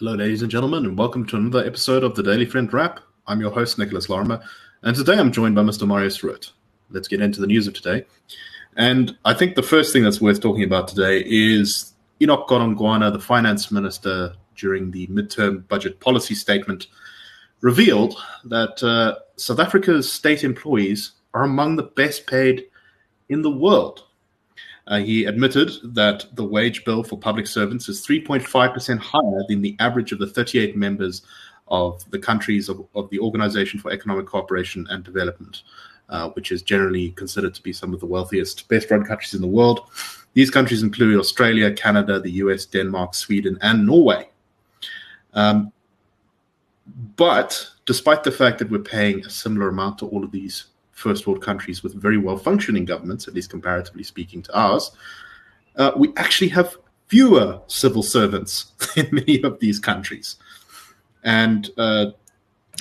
Hello, ladies and gentlemen, and welcome to another episode of the Daily Friend Wrap. I'm your host, Nicholas Lorimer, and today I'm joined by Mr. Marius Roodt. Let's get into the news of today. And I think the first thing that's worth talking about today is Enoch Godongwana, the finance minister, during the midterm budget policy statement, revealed that uh, South Africa's state employees are among the best paid in the world. Uh, he admitted that the wage bill for public servants is 3.5% higher than the average of the 38 members of the countries of, of the Organization for Economic Cooperation and Development, uh, which is generally considered to be some of the wealthiest, best run countries in the world. These countries include Australia, Canada, the US, Denmark, Sweden, and Norway. Um, but despite the fact that we're paying a similar amount to all of these first world countries with very well functioning governments, at least comparatively speaking to ours, uh, we actually have fewer civil servants in many of these countries. And uh,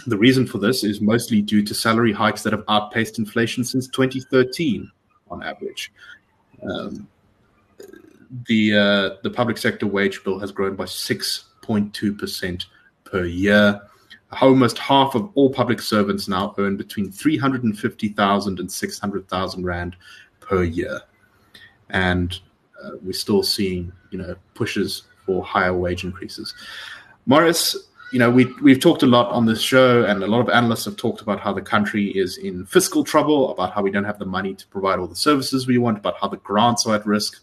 the reason for this is mostly due to salary hikes that have outpaced inflation since 2013 on average. Um, the uh, the public sector wage bill has grown by 6.2 percent per year almost half of all public servants now earn between 350,000 and 600,000 rand per year. And uh, we're still seeing, you know, pushes for higher wage increases. Marius, you know, we, we've talked a lot on this show, and a lot of analysts have talked about how the country is in fiscal trouble, about how we don't have the money to provide all the services we want, about how the grants are at risk.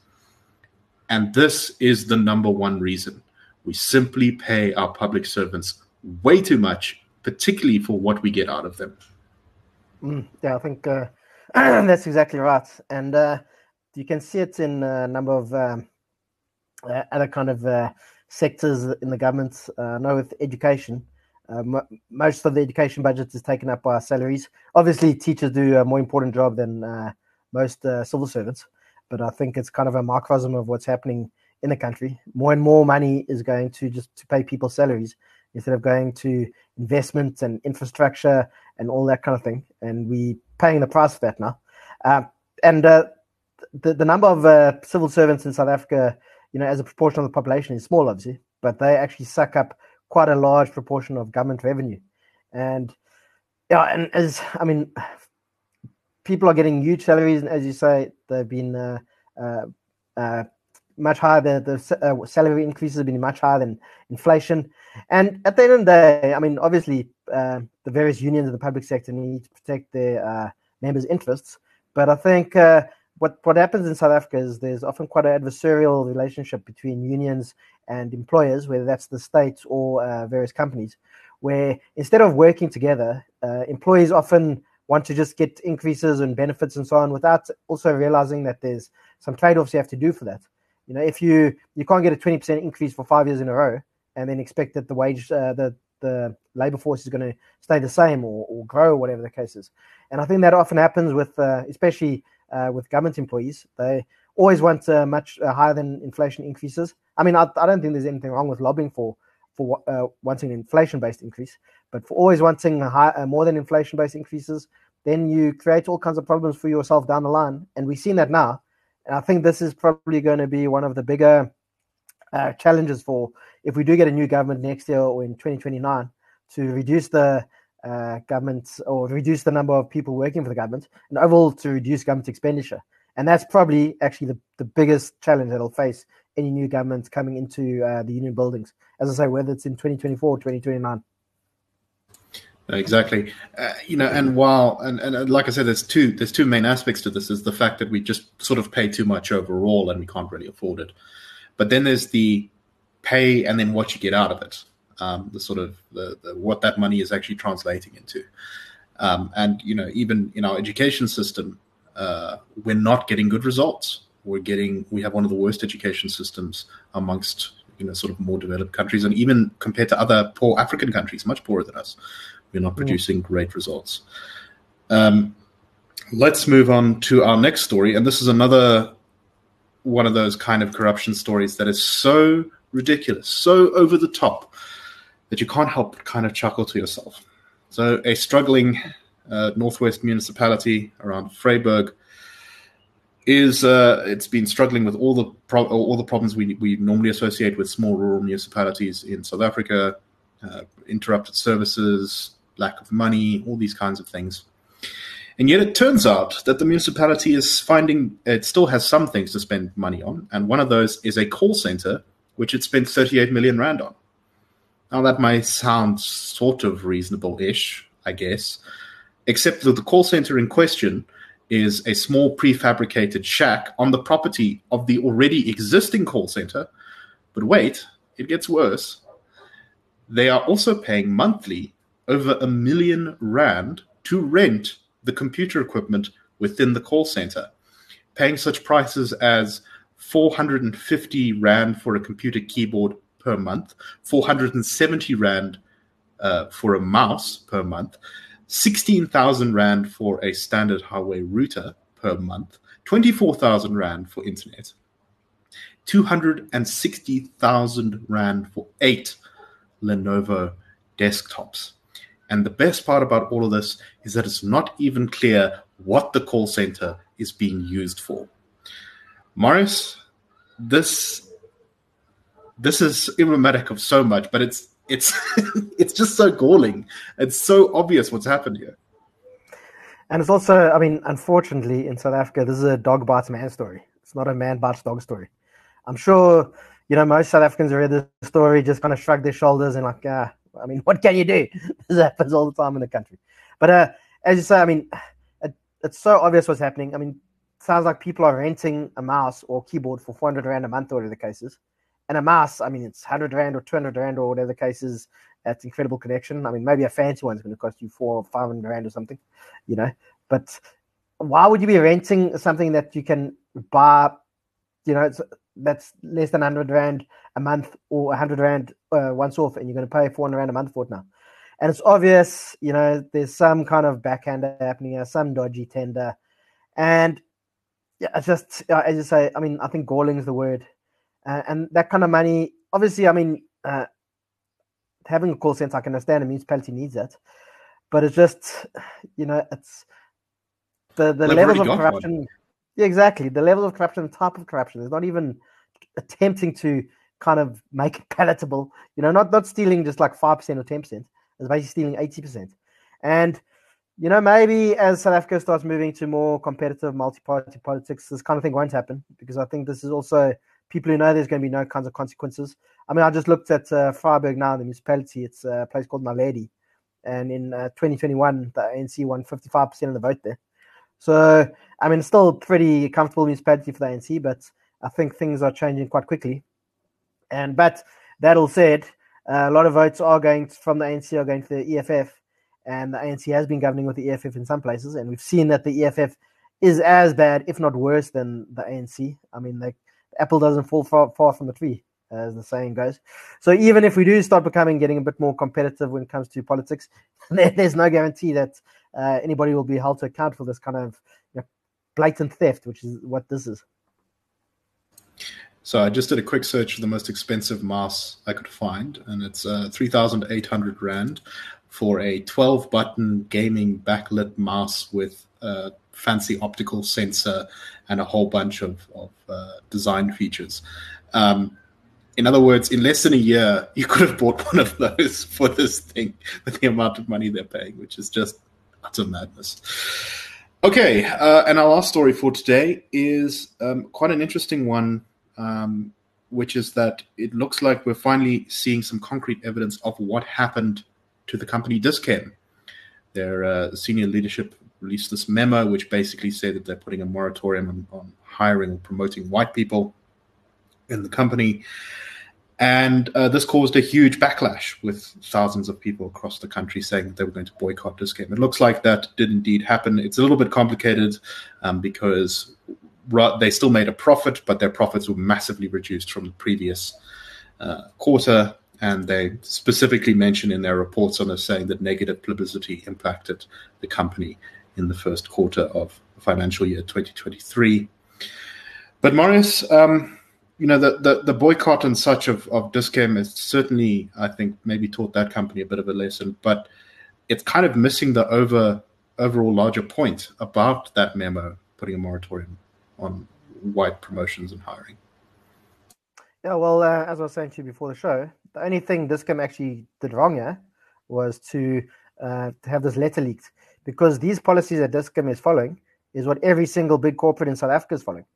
And this is the number one reason. We simply pay our public servants way too much, particularly for what we get out of them. Mm, yeah, I think uh, that's exactly right, and uh, you can see it in a number of um, uh, other kind of uh, sectors in the government. Uh, I know with education, uh, most of the education budget is taken up by salaries. Obviously, teachers do a more important job than most civil servants, but I think it's kind of a microcosm of what's happening in the country. More and more money is going to just to pay people's salaries instead of going to investment and infrastructure and all that kind of thing. And we paying the price for that now. Uh, and uh, the the number of uh, civil servants in South Africa, you know, as a proportion of the population is small, obviously, but they actually suck up quite a large proportion of government revenue. And yeah, and as I mean, people are getting huge salaries, and as you say, they've been uh, uh, uh, much higher. The, the uh, salary increases have been much higher than inflation. And at the end of the day, I mean, obviously, uh, the various unions in the public sector need to protect their uh, members' interests. But I think uh, what what happens in South Africa is there's often quite an adversarial relationship between unions and employers, whether that's the state or uh, various companies, where instead of working together, uh, employees often want to just get increases and benefits and so on without also realizing that there's some trade-offs you have to do for that. You know, if you you can't get a twenty percent increase for five years in a row, and then expect that the wage uh, the the labor force is going to stay the same or, or grow, whatever the case is. And I think that often happens with, uh, especially uh, with government employees. They always want uh, much uh, higher than inflation increases. I mean, I, I, don't think there's anything wrong with lobbying for for uh, wanting an inflation-based increase, but for always wanting high, more than inflation-based increases, then you create all kinds of problems for yourself down the line. And we've seen that now. And I think this is probably going to be one of the bigger uh, challenges for if we do get a new government next year or in 2029 to reduce the uh, government or reduce the number of people working for the government and overall to reduce government expenditure. And that's probably actually the, the biggest challenge that will face any new government coming into uh, the union buildings. As I say, whether it's in 2024 or 2029. Exactly, uh, you know, and while and, and like I said, there's two there's two main aspects to this. Is the fact that we just sort of pay too much overall, and we can't really afford it. But then there's the pay and then what you get out of it, um, the sort of the, the, what that money is actually translating into. Um, and you know, even in our education system, uh, we're not getting good results. We're getting we have one of the worst education systems amongst you know sort of more developed countries, and even compared to other poor African countries, much poorer than us, we're not mm. producing great results. Um, let's move on to our next story, and this is another one of those kind of corruption stories that is so ridiculous, so over the top that you can't help but kind of chuckle to yourself. So, a struggling uh, northwest municipality around Vryburg is uh, it's been struggling with all the pro- all the problems we we normally associate with small rural municipalities in South Africa, uh, interrupted services, lack of money, all these kinds of things. And yet, it turns out that the municipality is finding it still has some things to spend money on, and one of those is a call center, which it spent 38 million rand on. Now, that might sound sort of reasonable ish, I guess, except that the call center in question is a small prefabricated shack on the property of the already existing call center. But wait, it gets worse. They are also paying monthly over a million rand to rent the computer equipment within the call center, paying such prices as 450 rand for a computer keyboard per month, 470 rand uh, for a mouse per month, 16,000 Rand for a standard Huawei router per month, 24,000 Rand for internet, 260,000 Rand for eight Lenovo desktops. And the best part about all of this is that it's not even clear what the call center is being used for. Marius, this this is emblematic of so much, but it's it's it's just so galling. It's so obvious what's happened here. And it's also, I mean, unfortunately, in South Africa, this is a dog bites man story. It's not a man bites dog story. I'm sure, you know, most South Africans who read this story just kind of shrug their shoulders and like, ah, I mean, what can you do? this happens all the time in the country. But uh, as you say, I mean, it, it's so obvious what's happening. I mean, sounds like people are renting a mouse or keyboard for 400 rand a month or whatever the case is and a mouse, I mean, it's 100 Rand or 200 Rand or whatever the case is. That's incredible connection. I mean, maybe a fancy one's going to cost you four or 500 Rand or something, you know. But why would you be renting something that you can buy, you know, that's less than 100 Rand a month or 100 Rand uh, once off and you're going to pay 400 Rand a month for it now? And it's obvious, you know, there's some kind of backhander happening here, some dodgy tender. And yeah, it's just, uh, as you say, I mean, I think galling is the word uh, and that kind of money, obviously, I mean, uh, having a call center, I can understand the municipality needs it, but it's just, you know, it's the the levels of corruption. One. Yeah, exactly. The level of corruption, the type of corruption, is not even attempting to kind of make it palatable. You know, not not stealing just like five percent or ten percent. It's basically stealing eighty percent. And you know, maybe as South Africa starts moving to more competitive multi-party politics, this kind of thing won't happen because I think this is also people who know there's going to be no kinds of consequences. I mean, I just looked at uh, Vryburg now, the municipality. It's a place called Naledi. And in uh, 2021, the ANC won 55% of the vote there. So, I mean, still pretty comfortable municipality for the ANC, but I think things are changing quite quickly. And but that all said, a lot of votes are going from the ANC are going to the EFF, and the ANC has been governing with the EFF in some places, and we've seen that the EFF is as bad, if not worse, than the ANC. I mean, they apple doesn't fall far, far from the tree, as the saying goes. So even if we do start becoming getting a bit more competitive when it comes to politics, there's no guarantee that uh, anybody will be held to account for this kind of you know, blatant theft, which is what this is. So I just did a quick search for the most expensive mouse I could find, and it's uh, 3,800 Rand for a 12 button gaming backlit mouse with a fancy optical sensor and a whole bunch of, of uh, design features. Um, in other words, in less than a year, you could have bought one of those for this thing with the amount of money they're paying, which is just utter madness. Okay, uh, and our last story for today is um, quite an interesting one, um, which is that it looks like we're finally seeing some concrete evidence of what happened to the company Dis-Chem. Their uh, senior leadership released this memo, which basically said that they're putting a moratorium on, on hiring or promoting white people in the company. And uh, this caused a huge backlash with thousands of people across the country saying that they were going to boycott Dis-Chem. It looks like that did indeed happen. It's a little bit complicated um, because they still made a profit, but their profits were massively reduced from the previous uh, quarter and they specifically mention in their reports on this saying that negative publicity impacted the company in the first quarter of financial year 2023. But Marius, um, you know, the, the, the, boycott and such of, of Dis-Chem is certainly, I think, maybe taught that company a bit of a lesson, but it's kind of missing the over overall larger point about that memo putting a moratorium on white promotions and hiring. Yeah, well, uh, as I was saying to you before the show, the only thing Dis-Chem actually did wrong here was to, uh, to have this letter leaked because these policies that Dis-Chem is following is what every single big corporate in South Africa is following.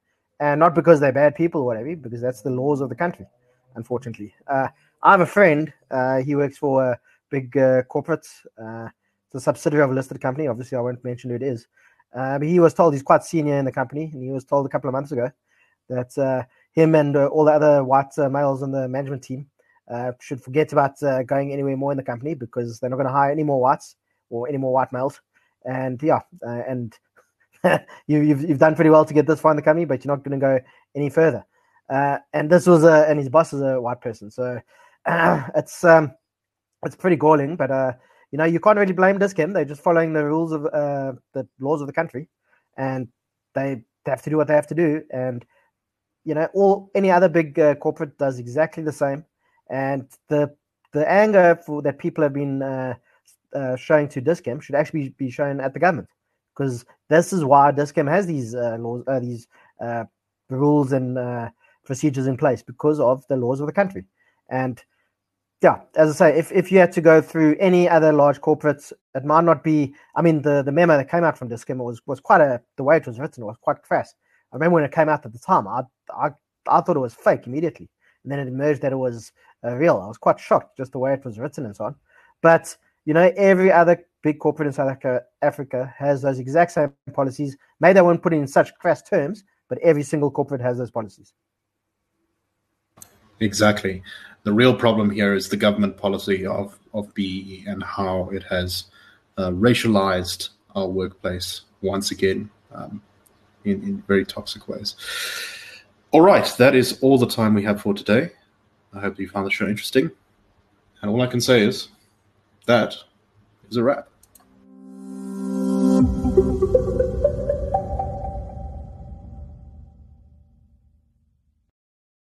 And not because they're bad people or whatever, because that's the laws of the country, unfortunately. Uh, I have a friend, uh, he works for a big uh, corporate, uh, it's a subsidiary of a listed company. Obviously, I won't mention who it is. Uh, but he was told he's quite senior in the company, and he was told a couple of months ago that uh, him and uh, all the other white uh, males on the management team uh, should forget about uh, going anywhere more in the company because they're not going to hire any more whites or any more white males. And yeah, and you, have you've, you've done pretty well to get this far in the company, but you're not going to go any further. and this was a, and his boss is a white person, so it's um, it's pretty galling. But you know, you can't really blame Dis-Chem. They're just following the rules of uh, the laws of the country, and they, have to do what they have to do. And you know, all any other big uh, corporate does exactly the same. And the the anger for that people have been uh, uh, showing to Dis-Chem should actually be shown at the government, because this is why Dis-Chem has these uh, laws, uh, these uh, rules and uh, procedures in place because of the laws of the country. And yeah, as I say, if, if you had to go through any other large corporates, it might not be. I mean, the, the memo that came out from Dis-Chem was was quite a the way it was written was quite crass. I remember when it came out at the time, I I, I thought it was fake immediately, and then it emerged that it was uh, real. I was quite shocked just the way it was written and so on. But you know, every other big corporate in South Africa, has those exact same policies. Maybe they won't put it in such crass terms, but every single corporate has those policies. Exactly. The real problem here is the government policy of, of BEE and how it has uh, racialized our workplace once again um, in, in very toxic ways. All right, that is all the time we have for today. I hope you found the show interesting. And all I can say is that is a wrap.